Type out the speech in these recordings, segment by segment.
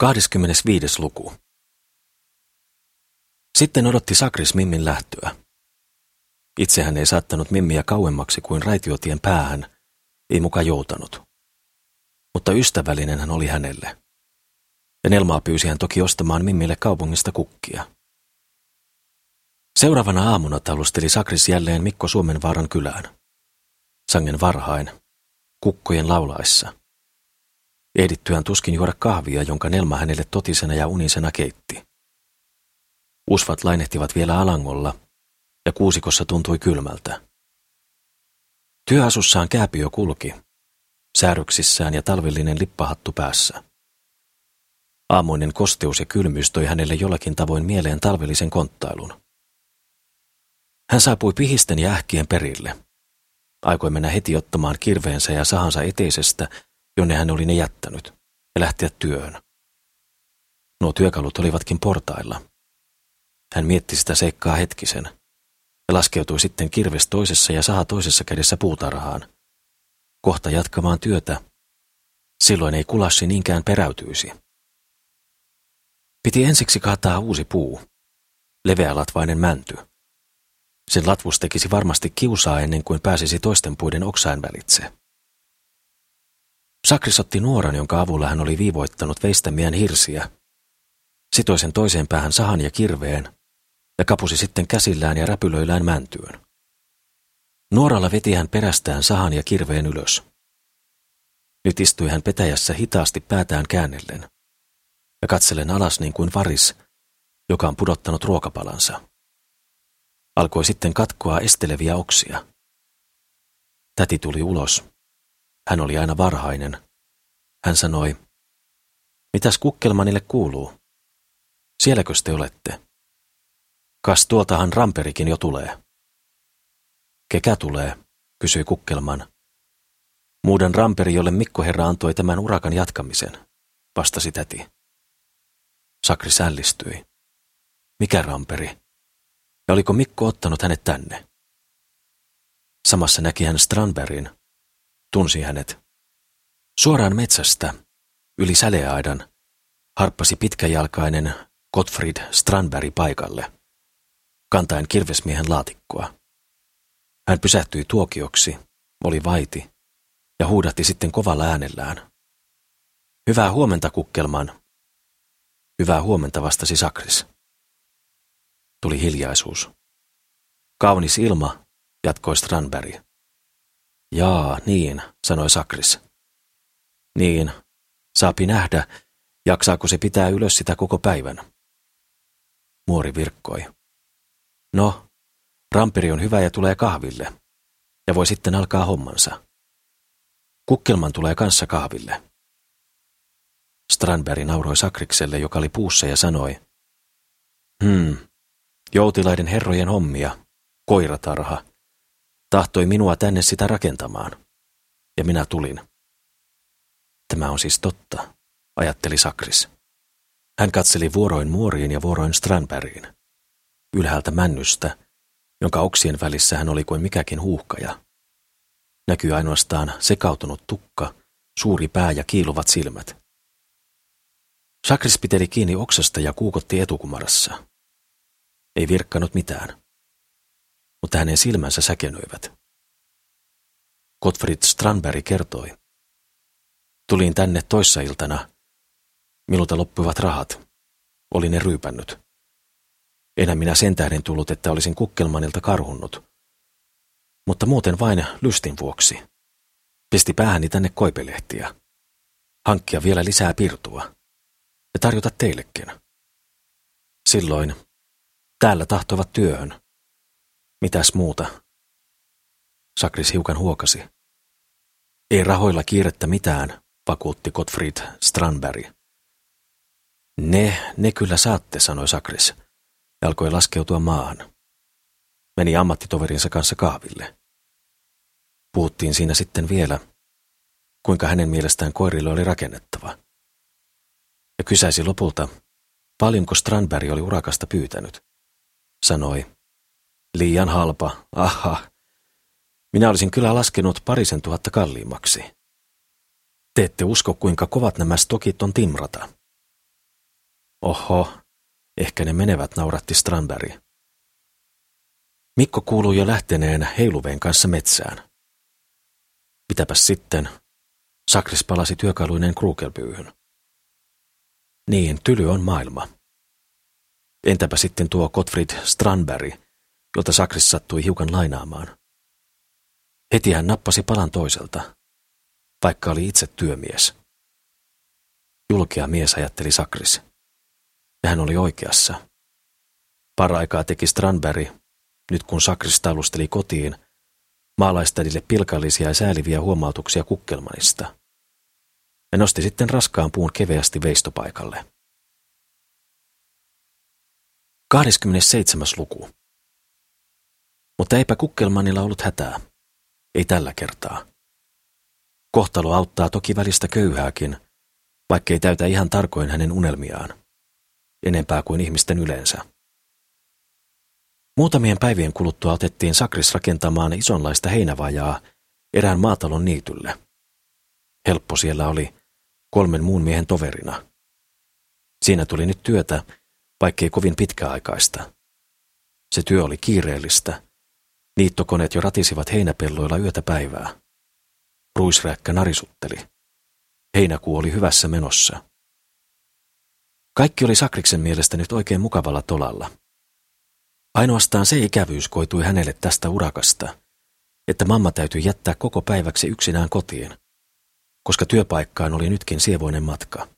25. luku. Sitten odotti Sakris Mimmin lähtöä. Itse hän ei saattanut Mimmiä kauemmaksi kuin raitiotien päähän, ei muka joutanut. Mutta ystävällinen hän oli hänelle. Nelmaa pyysi hän toki ostamaan Mimmille kaupungista kukkia. Seuraavana aamuna talusteli Sakris jälleen Mikko Suomenvaaran kylään. Sangen varhain, kukkojen laulaessa – Ehdittyään tuskin juoda kahvia, jonka Nelma hänelle totisena ja unisena keitti. Usvat lainehtivat vielä alangolla, ja kuusikossa tuntui kylmältä. Työasussaan kääpiö kulki, sääryksissään ja talvellinen lippahattu päässä. Aamuinen kosteus ja kylmyys toi hänelle jollakin tavoin mieleen talvellisen konttailun. Hän saapui pihisten ja ähkien perille. Aikoi mennä heti ottamaan kirveensä ja sahansa eteisestä jonne hän oli ne jättänyt, ja lähteä työhön. Nuo työkalut olivatkin portailla. Hän mietti sitä seikkaa hetkisen ja laskeutui sitten kirves toisessa ja saha toisessa kädessä puutarhaan. Kohta jatkamaan työtä. Silloin ei kulassi niinkään peräytyisi. Piti ensiksi kaataa uusi puu, leveälatvainen mänty. Sen latvus tekisi varmasti kiusaa ennen kuin pääsisi toisten puiden oksain välitse. Sakris otti nuoran, jonka avulla hän oli viivoittanut veistämiään hirsiä. Sitoi sen toiseen päähän sahan ja kirveen ja kapusi sitten käsillään ja räpylöillään mäntyön. Nuoralla veti hän perästään sahan ja kirveen ylös. Nyt istui hän petäjässä hitaasti päätään käännellen ja katsellen alas niin kuin varis, joka on pudottanut ruokapalansa. Alkoi sitten katkoa esteleviä oksia. Täti tuli ulos hän oli aina varhainen. Hän sanoi, mitäs Kukkelmanille kuuluu? Sielläkö te olette? Kas tuoltahan ramperikin jo tulee. Kekä tulee, kysyi Kukkelman. Muuden ramperi, jolle Mikko Herra antoi tämän urakan jatkamisen, vastasi täti. Sakri sällistyi. Mikä ramperi? Ja oliko Mikko ottanut hänet tänne? Samassa näki hän Strandbergin, tunsi hänet. Suoraan metsästä, yli säleaidan, harppasi pitkäjalkainen Gottfried Strandberg paikalle, kantaen kirvesmiehen laatikkoa. Hän pysähtyi tuokioksi, oli vaiti ja huudatti sitten kovalla äänellään. Hyvää huomenta, Kukkelman. Hyvää huomenta, vastasi Sakris. Tuli hiljaisuus. Kaunis ilma, jatkoi Strandberg. Jaa, niin, sanoi Sakris. Niin, saapi nähdä, jaksaako se pitää ylös sitä koko päivän. Muori virkkoi. No, ramperi on hyvä ja tulee kahville, ja voi sitten alkaa hommansa. Kukkelman tulee kanssa kahville. Strandberg nauroi Sakrikselle, joka oli puussa ja sanoi, Hmm, joutilaiden herrojen hommia, koiratarha, tahtoi minua tänne sitä rakentamaan. Ja minä tulin. Tämä on siis totta, ajatteli Sakris. Hän katseli vuoroin muoriin ja vuoroin Strandbergiin. Ylhäältä männystä, jonka oksien välissä hän oli kuin mikäkin huuhkaja. Näkyi ainoastaan sekautunut tukka, suuri pää ja kiiluvat silmät. Sakris piteli kiinni oksasta ja kuukotti etukumarassa. Ei virkkanut mitään mutta hänen silmänsä säkenöivät. Gottfried Strandberg kertoi. Tulin tänne toissa iltana. Minulta loppuivat rahat. Olin ne ryypännyt. Enhän minä sen tähden tullut, että olisin kukkelmanilta karhunnut. Mutta muuten vain lystin vuoksi. Pisti päähäni tänne koipelehtiä. Hankkia vielä lisää pirtua. Ja tarjota teillekin. Silloin täällä tahtovat työhön. Mitäs muuta? Sakris hiukan huokasi. Ei rahoilla kiirettä mitään, vakuutti Gottfried Strandberg. Ne, ne kyllä saatte, sanoi Sakris, ja alkoi laskeutua maahan. Meni ammattitoverinsa kanssa kahville. Puhuttiin siinä sitten vielä, kuinka hänen mielestään koirille oli rakennettava. Ja kysäisi lopulta, paljonko Strandberg oli urakasta pyytänyt. Sanoi, Liian halpa, aha. Minä olisin kyllä laskenut parisen tuhatta kalliimmaksi. Te ette usko, kuinka kovat nämä stokit on timrata. Oho, ehkä ne menevät, nauratti Strandberg. Mikko kuului jo lähteneen heiluveen kanssa metsään. Mitäpäs sitten? Sakris palasi työkaluineen kruukelpyyhyn. Niin, tyly on maailma. Entäpä sitten tuo Gottfried Strandberg, jolta Sakris sattui hiukan lainaamaan. Heti hän nappasi palan toiselta, vaikka oli itse työmies. Julkea mies ajatteli Sakris. Ja hän oli oikeassa. Paraikaa teki Strandberg, nyt kun Sakris talusteli kotiin, maalaistädille pilkallisia ja sääliviä huomautuksia kukkelmanista. Ja nosti sitten raskaan puun keveästi veistopaikalle. 27. luku. Mutta eipä Kukkelmanilla ollut hätää. Ei tällä kertaa. Kohtalo auttaa toki välistä köyhääkin, vaikkei täytä ihan tarkoin hänen unelmiaan. Enempää kuin ihmisten yleensä. Muutamien päivien kuluttua otettiin Sakris rakentamaan isonlaista heinävajaa erään maatalon niitylle. Helppo siellä oli kolmen muun miehen toverina. Siinä tuli nyt työtä, vaikkei kovin pitkäaikaista. Se työ oli kiireellistä. Niittokoneet jo ratisivat heinäpelloilla yötä päivää. Ruisräkkä narisutteli. Heinäkuu oli hyvässä menossa. Kaikki oli Sakriksen mielestä nyt oikein mukavalla tolalla. Ainoastaan se ikävyys koitui hänelle tästä urakasta, että mamma täytyi jättää koko päiväksi yksinään kotiin, koska työpaikkaan oli nytkin sievoinen matka.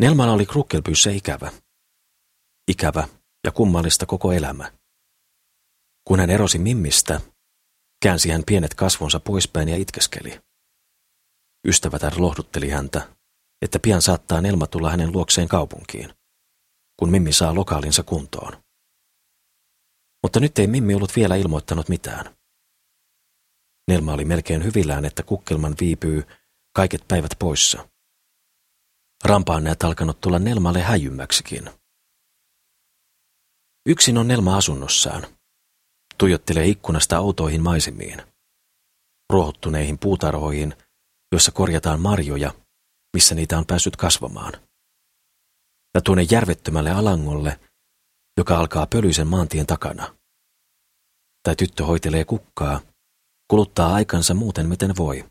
Nelmalla oli krukkelpyyssä ikävä. Ikävä ja kummallista koko elämä. Kun hän erosi Mimmistä, käänsi hän pienet kasvonsa poispäin ja itkeskeli. Ystävätär lohdutteli häntä, että pian saattaa Nelma tulla hänen luokseen kaupunkiin, kun Mimmi saa lokaalinsa kuntoon. Mutta nyt ei Mimmi ollut vielä ilmoittanut mitään. Nelma oli melkein hyvillään, että Kukkelman viipyy kaiket päivät poissa. Rampaan näet alkanut tulla Nelmalle häjymmäksikin. Yksin on Nelma asunnossaan. Tuijottelee ikkunasta autoihin maisemiin. Ruohottuneihin puutarhoihin, joissa korjataan marjoja, missä niitä on päässyt kasvamaan. Ja tuonne järvettömälle alangolle, joka alkaa pölyisen maantien takana. Tai tyttö hoitelee kukkaa, kuluttaa aikansa muuten miten voi.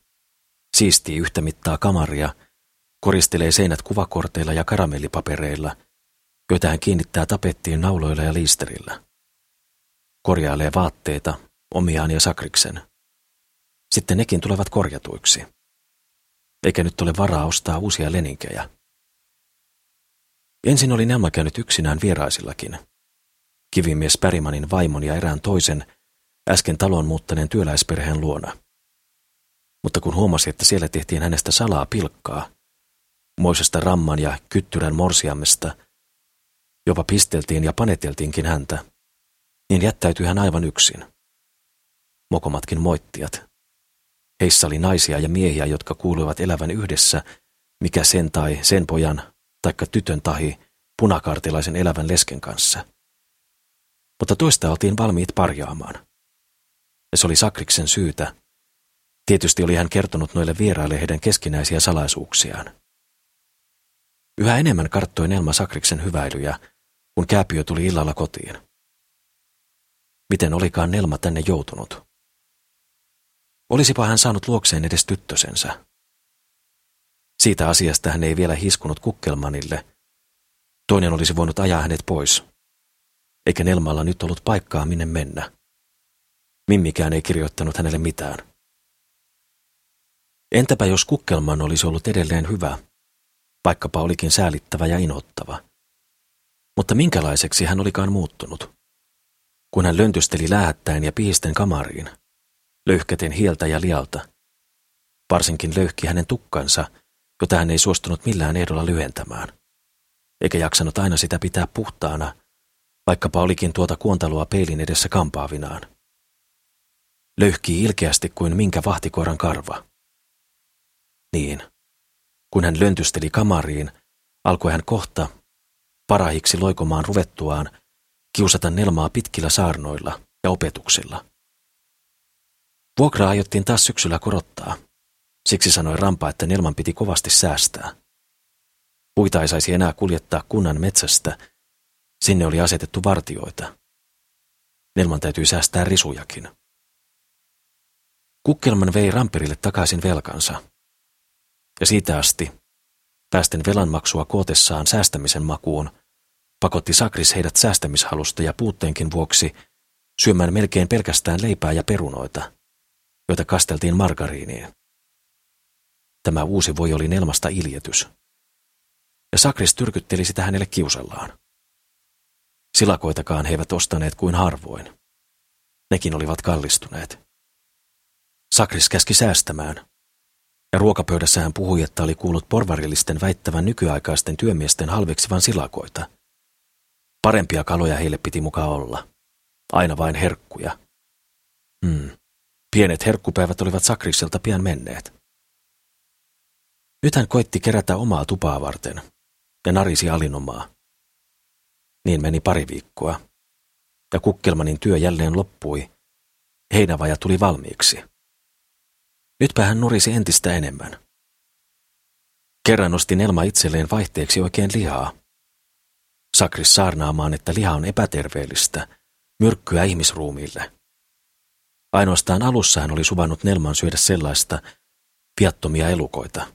Siistii yhtä mittaa kamaria, koristelee seinät kuvakorteilla ja karamellipapereilla, joita hän kiinnittää tapettiin nauloilla ja liisterillä. Korjailee vaatteita, omiaan ja sakriksen. Sitten nekin tulevat korjatuiksi. Eikä nyt ole varaa ostaa uusia leninkejä. Ensin oli Nelma käynyt yksinään vieraisillakin. Kivimies Pärimanin vaimon ja erään toisen, äsken talon muuttaneen työläisperheen luona. Mutta kun huomasi, että siellä tehtiin hänestä salaa pilkkaa, moisesta ramman ja kyttyrän morsiammesta, jopa pisteltiin ja paneteltiinkin häntä, niin jättäytyi hän aivan yksin. Mokomatkin moittijat. Heissä oli naisia ja miehiä, jotka kuuluivat elävän yhdessä, mikä sen tai sen pojan, taikka tytön tahi, punakartilaisen elävän lesken kanssa. Mutta toista oltiin valmiit parjaamaan. Ja se oli Sakriksen syytä. Tietysti oli hän kertonut noille vieraille heidän keskinäisiä salaisuuksiaan. Yhä enemmän karttoi Nelma Sakriksen hyväilyjä, kun kääpiö tuli illalla kotiin. Miten olikaan Nelma tänne joutunut? Olisipa hän saanut luokseen edes tyttösensä. Siitä asiasta hän ei vielä hiskunut Kukkelmanille. Toinen olisi voinut ajaa hänet pois. Eikä Nelmalla nyt ollut paikkaa minne mennä. Mimmikään ei kirjoittanut hänelle mitään. Entäpä jos Kukkelman olisi ollut edelleen hyvä, vaikkapa olikin säälittävä ja inottava. Mutta minkälaiseksi hän olikaan muuttunut? Kun hän löntysteli läättäen ja pihisten kamariin, löyhkäten hieltä ja lialta. Varsinkin löyhki hänen tukkansa, jota hän ei suostunut millään ehdolla lyhentämään. Eikä jaksanut aina sitä pitää puhtaana, vaikkapa olikin tuota kuontalua peilin edessä kampaavinaan. Löyhkii ilkeästi kuin minkä vahtikoiran karva. Niin, kun hän löntysteli kamariin, alkoi hän kohta, parahiksi loikomaan ruvettuaan, kiusata Nelmaa pitkillä saarnoilla ja opetuksilla. Vuokraa aiottiin taas syksyllä korottaa. Siksi sanoi Rampa, että Nelman piti kovasti säästää. Puita ei saisi enää kuljettaa kunnan metsästä. Sinne oli asetettu vartioita. Nelman täytyy säästää risujakin. Kukkelman vei Ramperille takaisin velkansa. Ja siitä asti, päästen velanmaksua kootessaan säästämisen makuun, pakotti Sakris heidät säästämishalusta ja puutteenkin vuoksi syömään melkein pelkästään leipää ja perunoita, joita kasteltiin margariiniin. Tämä uusi voi oli Nelmasta iljetys. Ja Sakris tyrkytteli sitä hänelle kiusallaan. Silakoitakaan he eivät ostaneet kuin harvoin. Nekin olivat kallistuneet. Sakris käski säästämään, ja ruokapöydässä hän puhui, että oli kuullut porvarillisten väittävän nykyaikaisten työmiesten halveksivan silakoita. Parempia kaloja heille piti mukaan olla. Aina vain herkkuja. Hmm. Pienet herkkupäivät olivat Sakriselta pian menneet. Nyt hän koitti kerätä omaa tupaa varten ja narisi alinomaa. Niin meni pari viikkoa, ja Kukkelmanin työ jälleen loppui. Heinävaja tuli valmiiksi. Nytpä hän nurisi entistä enemmän. Kerran nosti Nelma itselleen vaihteeksi oikein lihaa. Sakris saarnaamaan, että liha on epäterveellistä, myrkkyä ihmisruumiille. Ainoastaan alussa hän oli suvannut Nelman syödä sellaista viattomia elukoita.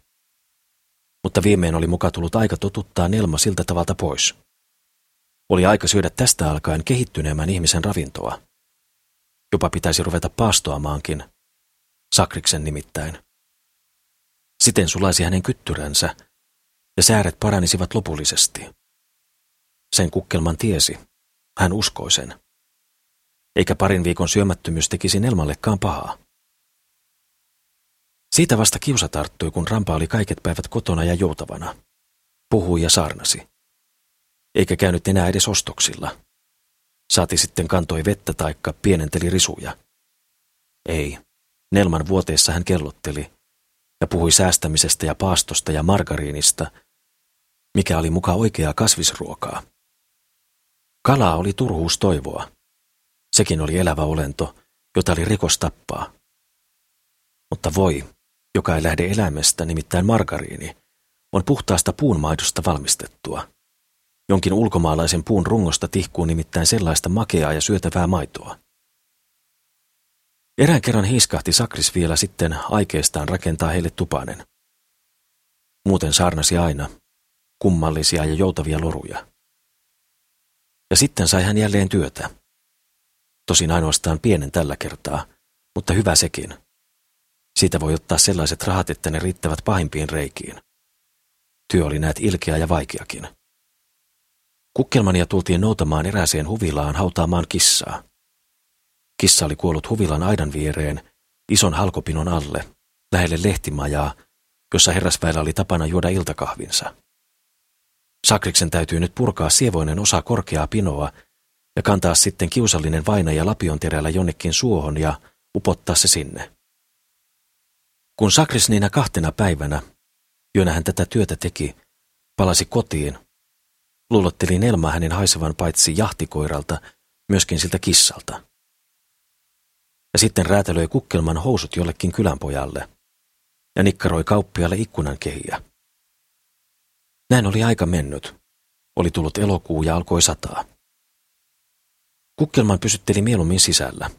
Mutta viimein oli muka tullut aika totuttaa Nelma siltä tavalta pois. Oli aika syödä tästä alkaen kehittyneemmän ihmisen ravintoa. Jopa pitäisi ruveta paastoamaankin, Sakriksen nimittäin. Siten sulaisi hänen kyttyränsä, ja sääret paranisivat lopullisesti. Sen kukkelman tiesi, hän uskoi sen. Eikä parin viikon syömättömyys tekisi Nelmallekaan pahaa. Siitä vasta kiusa tarttui, kun Rampa oli kaiket päivät kotona ja joutavana. Puhui ja saarnasi. Eikä käynyt enää edes ostoksilla. Saati sitten kantoi vettä taikka pienenteli risuja. Ei, Nelman vuoteessa hän kellotteli ja puhui säästämisestä ja paastosta ja margariinista, mikä oli muka oikeaa kasvisruokaa. Kalaa oli turhuus toivoa. Sekin oli elävä olento, jota oli rikos tappaa. Mutta voi, joka ei lähde eläimestä, nimittäin margariini, on puhtaasta puunmaidosta valmistettua. Jonkin ulkomaalaisen puun rungosta tihkuu nimittäin sellaista makeaa ja syötävää maitoa. Erään kerran hiiskahti Sakris vielä sitten aikeistaan rakentaa heille tupanen. Muuten saarnasi aina, kummallisia ja joutavia loruja. Ja sitten sai hän jälleen työtä. Tosin ainoastaan pienen tällä kertaa, mutta hyvä sekin. Siitä voi ottaa sellaiset rahat, että ne riittävät pahimpiin reikiin. Työ oli näet ilkeä ja vaikeakin. Kukkelmania tultiin noutamaan erääseen huvilaan hautaamaan kissaa. Kissa oli kuollut huvilan aidan viereen, ison halkopinon alle, lähelle lehtimajaa, jossa herrasväellä oli tapana juoda iltakahvinsa. Sakriksen täytyy nyt purkaa sievoinen osa korkeaa pinoa ja kantaa sitten kiusallinen vainaja lapion terällä jonnekin suohon ja upottaa se sinne. Kun Sakris niinä kahtena päivänä, joina hän tätä työtä teki, palasi kotiin, luulotteli Nelma hänen haisevan paitsi jahtikoiralta, myöskin siltä kissalta ja sitten räätälöi kukkelman housut jollekin kylänpojalle ja nikkaroi kauppialle ikkunan kehiä. Näin oli aika mennyt. Oli tullut elokuu ja alkoi sataa. Kukkelman pysytteli mieluummin sisällä.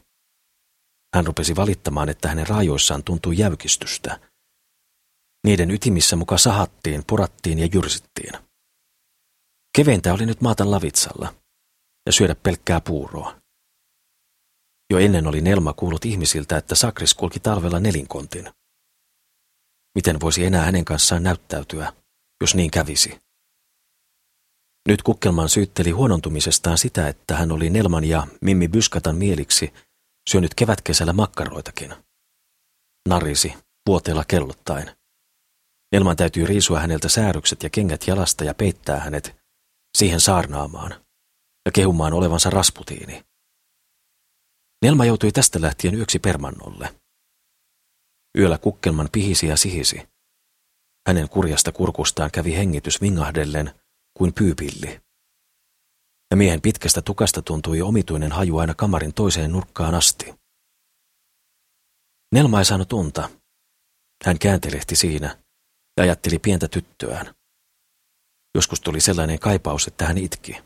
Hän rupesi valittamaan, että hänen raajoissaan tuntui jäykistystä. Niiden ytimissä muka sahattiin, porattiin ja jyrsittiin. Keveintä oli nyt maata lavitsalla ja syödä pelkkää puuroa. Jo ennen oli Nelma kuullut ihmisiltä, että Sakris kulki talvella nelinkontin. Miten voisi enää hänen kanssaan näyttäytyä, jos niin kävisi? Nyt Kukkelman syytteli huonontumisestaan sitä, että hän oli Nelman ja Mimmi Byskatan mieliksi syönyt kevätkesällä makkaroitakin. Narisi, vuoteella kellottaen. Nelman täytyy riisua häneltä säädykset ja kengät jalasta ja peittää hänet siihen saarnaamaan ja kehumaan olevansa rasputiini. Nelma joutui tästä lähtien yöksi permannolle. Yöllä kukkelman pihisi ja sihisi. Hänen kurjasta kurkustaan kävi hengitys vingahdellen kuin pyypilli. Ja miehen pitkästä tukasta tuntui omituinen haju aina kamarin toiseen nurkkaan asti. Nelma ei saanut unta. Hän kääntelehti siinä ja ajatteli pientä tyttöään. Joskus tuli sellainen kaipaus, että hän itki.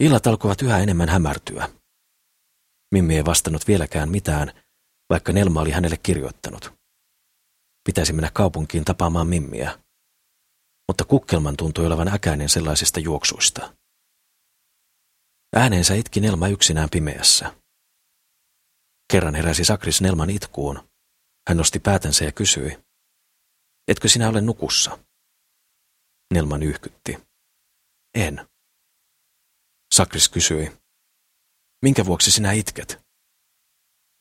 Illat alkoivat yhä enemmän hämärtyä. Mimmi ei vastannut vieläkään mitään, vaikka Nelma oli hänelle kirjoittanut. Pitäisi mennä kaupunkiin tapaamaan Mimmiä. Mutta Kukkelman tuntui olevan äkäinen sellaisista juoksuista. Ääneensä itki Nelma yksinään pimeässä. Kerran heräsi Sakris Nelman itkuun. Hän nosti päätänsä ja kysyi, etkö sinä ole nukussa? Nelman yhkytti. En. Sakris kysyi, minkä vuoksi sinä itket?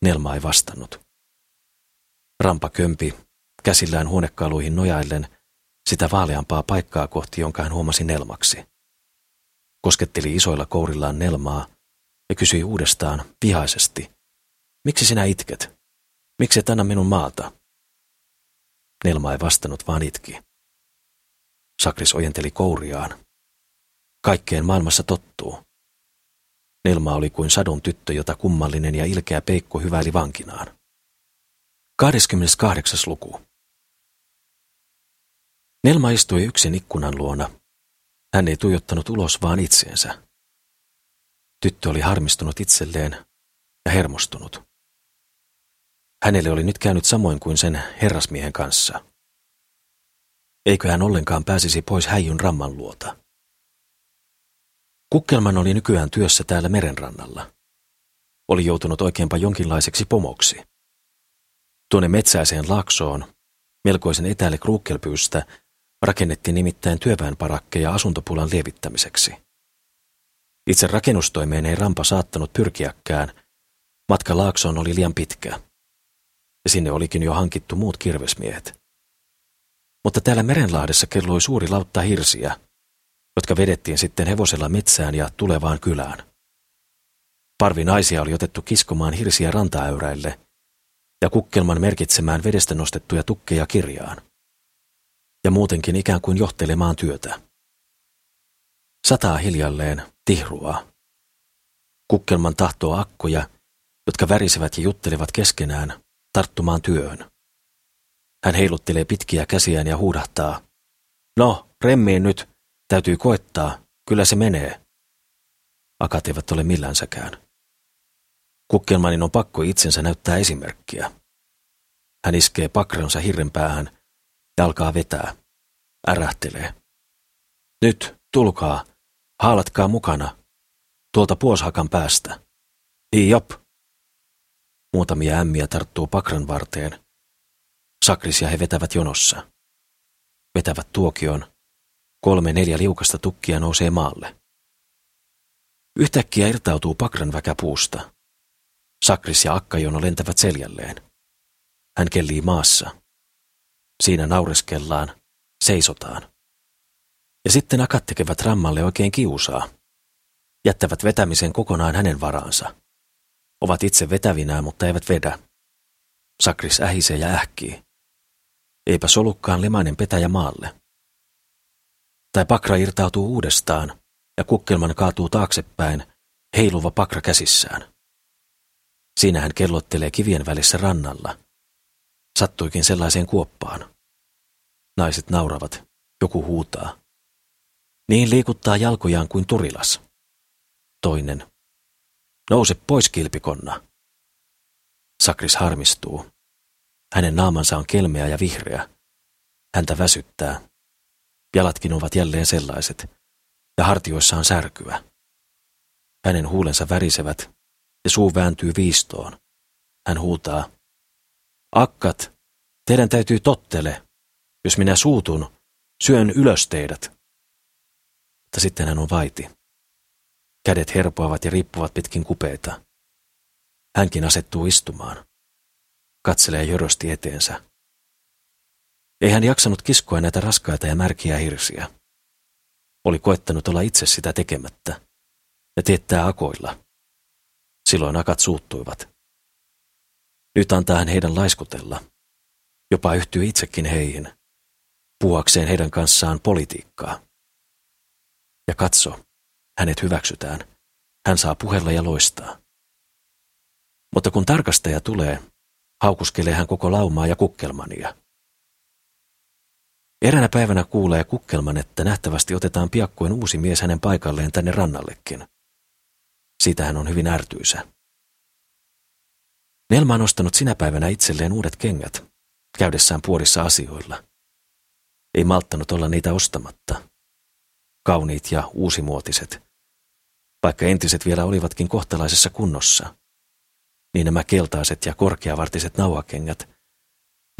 Nelma ei vastannut. Rampa kömpi, käsillään huonekaluihin nojaillen, sitä vaaleampaa paikkaa kohti, jonka hän huomasi Nelmaksi. Kosketteli isoilla kourillaan Nelmaa ja kysyi uudestaan vihaisesti, miksi sinä itket? Miksi et anna minun maata? Nelma ei vastannut, vaan itki. Sakris ojenteli kouriaan. Kaikkeen maailmassa tottuu. Nelma oli kuin sadun tyttö, jota kummallinen ja ilkeä peikko hyväili vankinaan. 28. luku. Nelma istui yksin ikkunan luona. Hän ei tuijottanut ulos vaan itseensä. Tyttö oli harmistunut itselleen ja hermostunut. Hänelle oli nyt käynyt samoin kuin sen herrasmiehen kanssa. Eikö hän ollenkaan pääsisi pois häijyn ramman luota? Kukkelman oli nykyään työssä täällä merenrannalla. Oli joutunut oikeinpa jonkinlaiseksi pomoksi. Tuonne metsäiseen laaksoon, melkoisen etäälle kruukkelpyystä, rakennettiin nimittäin työväenparakkeja asuntopulan lievittämiseksi. Itse rakennustoimeen ei rampa saattanut pyrkiäkään. Matka laaksoon oli liian pitkä. Ja sinne olikin jo hankittu muut kirvesmiehet. Mutta täällä Merenlahdessa kelloi suuri lautta hirsiä, jotka vedettiin sitten hevosella metsään ja tulevaan kylään. Parvi naisia oli otettu kiskomaan hirsiä rantaäyräille ja kukkelman merkitsemään vedestä nostettuja tukkeja kirjaan. Ja muutenkin ikään kuin johtelemaan työtä. Sataa hiljalleen, tihrua. Kukkelman tahtoo akkoja, jotka värisevät ja juttelevat keskenään, tarttumaan työhön. Hän heiluttelee pitkiä käsiään ja huudahtaa. No, remmiin nyt, Täytyy koettaa, kyllä se menee. Akat eivät ole millänsäkään. Kukkelmanin on pakko itsensä näyttää esimerkkiä. Hän iskee pakransa hirren päähän ja alkaa vetää. Ärähtelee. Nyt, tulkaa, haalatkaa mukana. Tuolta puoshakan päästä. Ii jop. Muutamia ämmiä tarttuu pakran varteen. Sakris ja he vetävät jonossa. Vetävät tuokion Kolme neljä liukasta tukkia nousee maalle. Yhtäkkiä irtautuu pakran väkä puusta. Sakris ja Akkajono lentävät seljälleen. Hän kellii maassa. Siinä naureskellaan, seisotaan. Ja sitten akat tekevät rammalle oikein kiusaa. Jättävät vetämisen kokonaan hänen varaansa. Ovat itse vetävinään, mutta eivät vedä. Sakris ähisee ja ähkii. Eipä solukkaan lemainen petäjä maalle. Tai pakra irtautuu uudestaan ja kukkelman kaatuu taaksepäin, heiluva pakra käsissään. Siinä hän kellottelee kivien välissä rannalla. Sattuikin sellaiseen kuoppaan. Naiset nauravat, joku huutaa. Niin liikuttaa jalkojaan kuin turilas. Toinen. Nouse pois, kilpikonna. Sakris harmistuu. Hänen naamansa on kelmeä ja vihreä. Häntä väsyttää. Jalatkin ovat jälleen sellaiset, ja hartioissaan särkyä. Hänen huulensa värisevät, ja suu vääntyy viistoon. Hän huutaa, Akkat, teidän täytyy tottele. Jos minä suutun, syön ylös teidät. Mutta sitten hän on vaiti. Kädet herpoavat ja riippuvat pitkin kupeita. Hänkin asettuu istumaan. Katselee jörösti eteensä. Ei hän jaksanut kiskoa näitä raskaita ja märkiä hirsiä. Oli koettanut olla itse sitä tekemättä ja teettää akoilla. Silloin akat suuttuivat. Nyt antaa hän heidän laiskutella. Jopa yhtyy itsekin heihin, puhuakseen heidän kanssaan politiikkaa. Ja katso, hänet hyväksytään. Hän saa puhella ja loistaa. Mutta kun tarkastaja tulee, haukuskelee hän koko laumaa ja kukkelmania. Eräänä päivänä kuulee kukkelman, että nähtävästi otetaan piakkoin uusi mies hänen paikalleen tänne rannallekin. Siitä hän on hyvin ärtyysä. Nelma on ostanut sinä päivänä itselleen uudet kengät, käydessään puolissa asioilla. Ei malttanut olla niitä ostamatta. Kauniit ja uusimuotiset, vaikka entiset vielä olivatkin kohtalaisessa kunnossa. Niin nämä keltaiset ja korkeavartiset nauhakengät,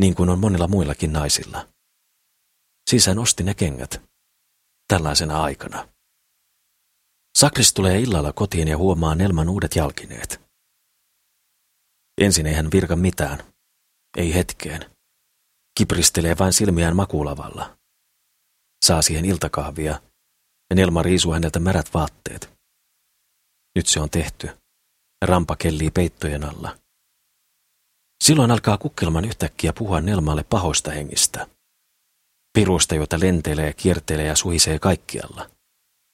niin kuin on monilla muillakin naisilla. Hän osti ne kengät, tällaisena aikana. Sakris tulee illalla kotiin ja huomaa Nelman uudet jalkineet. Ensin ei hän virka mitään, ei hetkeen. Kipristelee vain silmiään makuulavalla. Saa siihen iltakahvia ja Nelma riisuu häneltä märät vaatteet. Nyt se on tehty. Rampa kellii peittojen alla. Silloin alkaa kukkelman yhtäkkiä puhua Nelmalle pahoista hengistä. Piruista, joita lentelee, kiertelee ja suhisee kaikkialla.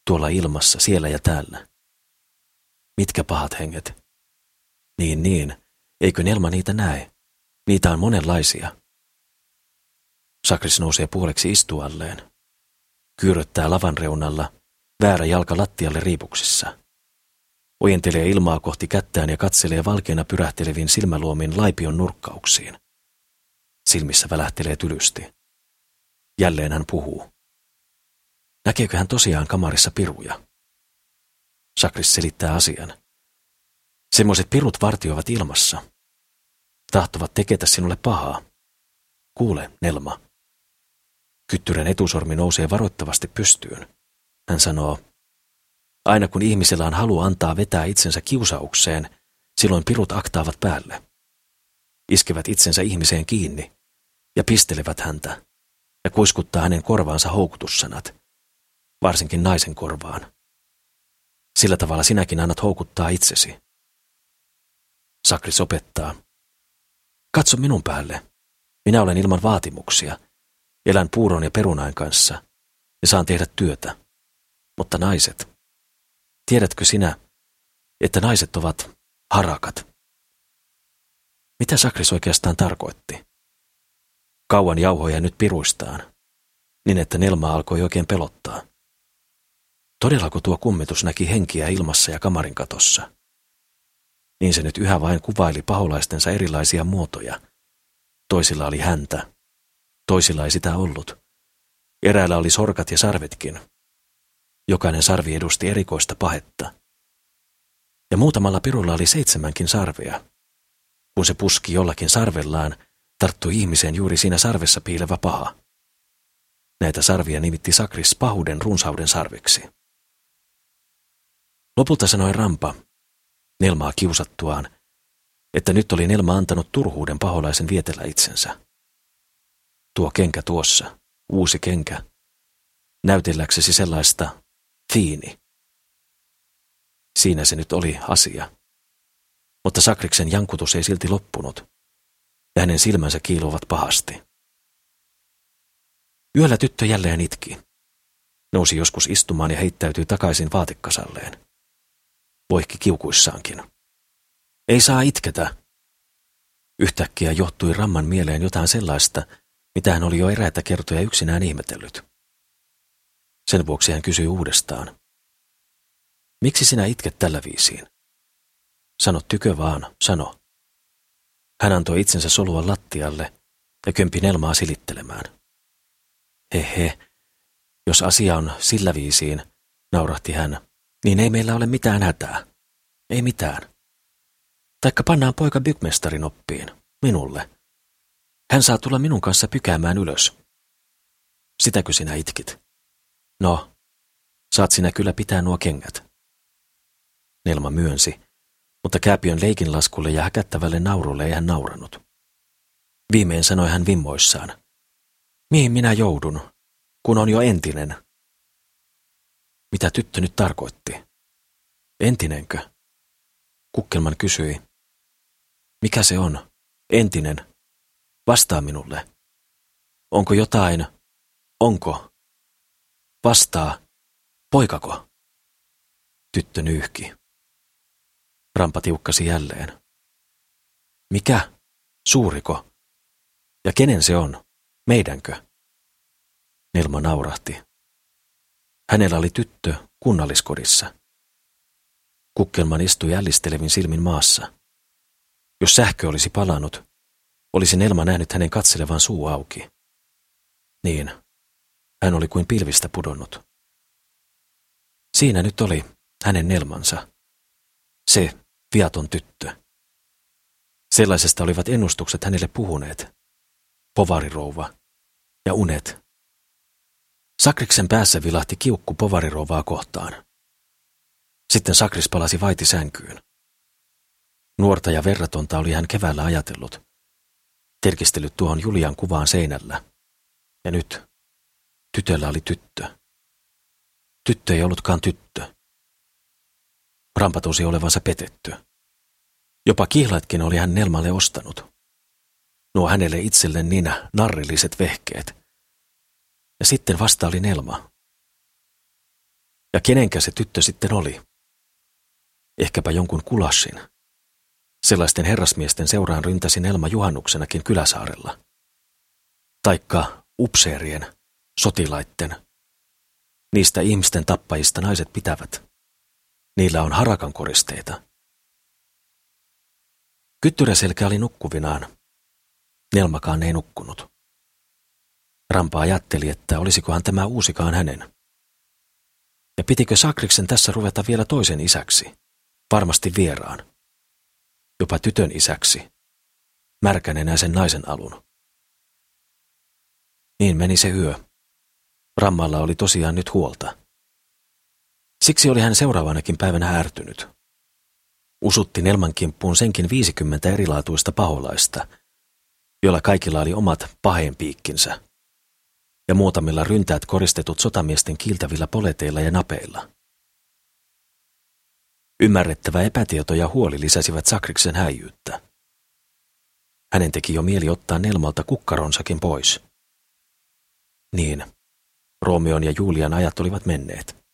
Tuolla ilmassa, siellä ja täällä. Mitkä pahat henget? Niin, niin. Eikö Nelma niitä näe? Niitä on monenlaisia. Sakris nousee puoleksi istualleen. Kyyröttää lavan reunalla, väärä jalka lattialle riipuksissa. Ojentelee ilmaa kohti kättään ja katselee valkeina pyrähteleviin silmäluomiin laipion nurkkauksiin. Silmissä välähtelee tylysti. Jälleen hän puhuu. Näkeekö hän tosiaan kamarissa piruja? Sakris selittää asian. Semmoiset pirut vartioivat ilmassa. Tahtovat teketä sinulle pahaa. Kuule, Nelma. Kyttyrän etusormi nousee varoittavasti pystyyn. Hän sanoo, aina kun ihmisellä on halu antaa vetää itsensä kiusaukseen, silloin pirut aktaavat päälle. Iskevät itsensä ihmiseen kiinni ja pistelevät häntä ja kuiskuttaa hänen korvaansa houkutussanat, varsinkin naisen korvaan. Sillä tavalla sinäkin annat houkuttaa itsesi. Sakris opettaa. Katso minun päälle. Minä olen ilman vaatimuksia. Elän puuron ja perunain kanssa ja saan tehdä työtä. Mutta naiset, tiedätkö sinä, että naiset ovat harakat? Mitä Sakris oikeastaan tarkoitti? Kauan jauhoja nyt piruistaan, niin että Nelma alkoi oikein pelottaa. Todellako tuo kummitus näki henkiä ilmassa ja kamarin katossa? Niin se nyt yhä vain kuvaili paholaistensa erilaisia muotoja. Toisilla oli häntä, toisilla ei sitä ollut. Eräillä oli sorkat ja sarvetkin. Jokainen sarvi edusti erikoista pahetta. Ja muutamalla pirulla oli seitsemänkin sarvea. Kun se puski jollakin sarvellaan, tarttui ihmiseen juuri siinä sarvessa piilevä paha. Näitä sarvia nimitti Sakris pahuuden runsauden sarveksi. Lopulta sanoi Rampa, Nelmaa kiusattuaan, että nyt oli Nelma antanut turhuuden paholaisen vietellä itsensä. Tuo kenkä tuossa, uusi kenkä, näytelläksesi sellaista fiini. Siinä se nyt oli asia. Mutta Sakriksen jankutus ei silti loppunut, ja hänen silmänsä kiiluvat pahasti. Yöllä tyttö jälleen itki. Nousi joskus istumaan ja heittäytyi takaisin vaatekasalleen poikki kiukuissaankin. Ei saa itketä. Yhtäkkiä johtui Ramman mieleen jotain sellaista, mitä hän oli jo eräitä kertoja yksinään ihmetellyt. Sen vuoksi hän kysyi uudestaan. Miksi sinä itket tällä viisiin? Sano tykö vaan, sano. Hän antoi itsensä solua lattialle ja kömpi Nelmaa silittelemään. Hehe, jos asia on sillä viisiin, naurahti hän niin ei meillä ole mitään hätää. Ei mitään. Taikka pannaan poika bykmestarin oppiin, minulle. Hän saa tulla minun kanssa pykäämään ylös. Sitäkö sinä itkit? No, saat sinä kyllä pitää nuo kengät. Nelma myönsi, mutta Kääpiön leikinlaskulle ja häkättävälle naurulle ei hän nauranut. Viimein sanoi hän vimmoissaan. Mihin minä joudun, kun on jo entinen? Mitä tyttö nyt tarkoitti? Entinenkö? Kukkelman kysyi. Mikä se on? Entinen. Vastaa minulle. Onko jotain? Onko? Vastaa. Poikako? Tyttö nyyhki. Rampa tiukkasi jälleen. Mikä? Suuriko? Ja kenen se on? Meidänkö? Nelma naurahti. Hänellä oli tyttö kunnalliskodissa. Kukkelman istui jällistelevin silmin maassa. Jos sähkö olisi palannut, olisi Nelma nähnyt hänen katselevan suu auki. Niin, hän oli kuin pilvistä pudonnut. Siinä nyt oli hänen Nelmansa. Se viaton tyttö. Sellaisesta olivat ennustukset hänelle puhuneet. Povarirouva ja unet. Sakriksen päässä vilahti kiukku povarirouvaa kohtaan. Sitten Sakris palasi vaiti sänkyyn. Nuorta ja verratonta oli hän keväällä ajatellut. Terkistellyt tuohon Julian kuvaan seinällä. Ja nyt tytöllä oli tyttö. Tyttö ei ollutkaan tyttö. Rampatosi olevansa petetty. Jopa kihlatkin oli hän Nelmalle ostanut. Nuo hänelle itselleen niin narrilliset vehkeet. Ja sitten vasta oli Nelma. Ja kenenkä se tyttö sitten oli? Ehkäpä jonkun kulassin. Sellaisten herrasmiesten seuraan ryntäsi Nelma juhannuksenakin Kyläsaarella. Taikka upseerien, sotilaitten. Niistä ihmisten tappajista naiset pitävät. Niillä on harakan koristeita. Kyttyräselkä oli nukkuvinaan. Nelmakaan ei nukkunut. Rampa ajatteli, että olisikohan tämä uusikaan hänen. Ja pitikö Sakriksen tässä ruveta vielä toisen isäksi? Varmasti vieraan. Jopa tytön isäksi. Märkänenä sen naisen alun. Niin meni se yö. Rammalla oli tosiaan nyt huolta. Siksi oli hän seuraavanakin päivänä ärtynyt. Usutti Nelman kimppuun senkin viisikymmentä erilaatuista paholaista, joilla kaikilla oli omat paheenpiikkinsä ja muutamilla ryntäät koristetut sotamiesten kiiltävillä poleteilla ja napeilla. Ymmärrettävä epätieto ja huoli lisäsivät Sakriksen häijyyttä. Hänen teki jo mieli ottaa Nelmalta kukkaronsakin pois. Niin, Romeon ja Julian ajat olivat menneet.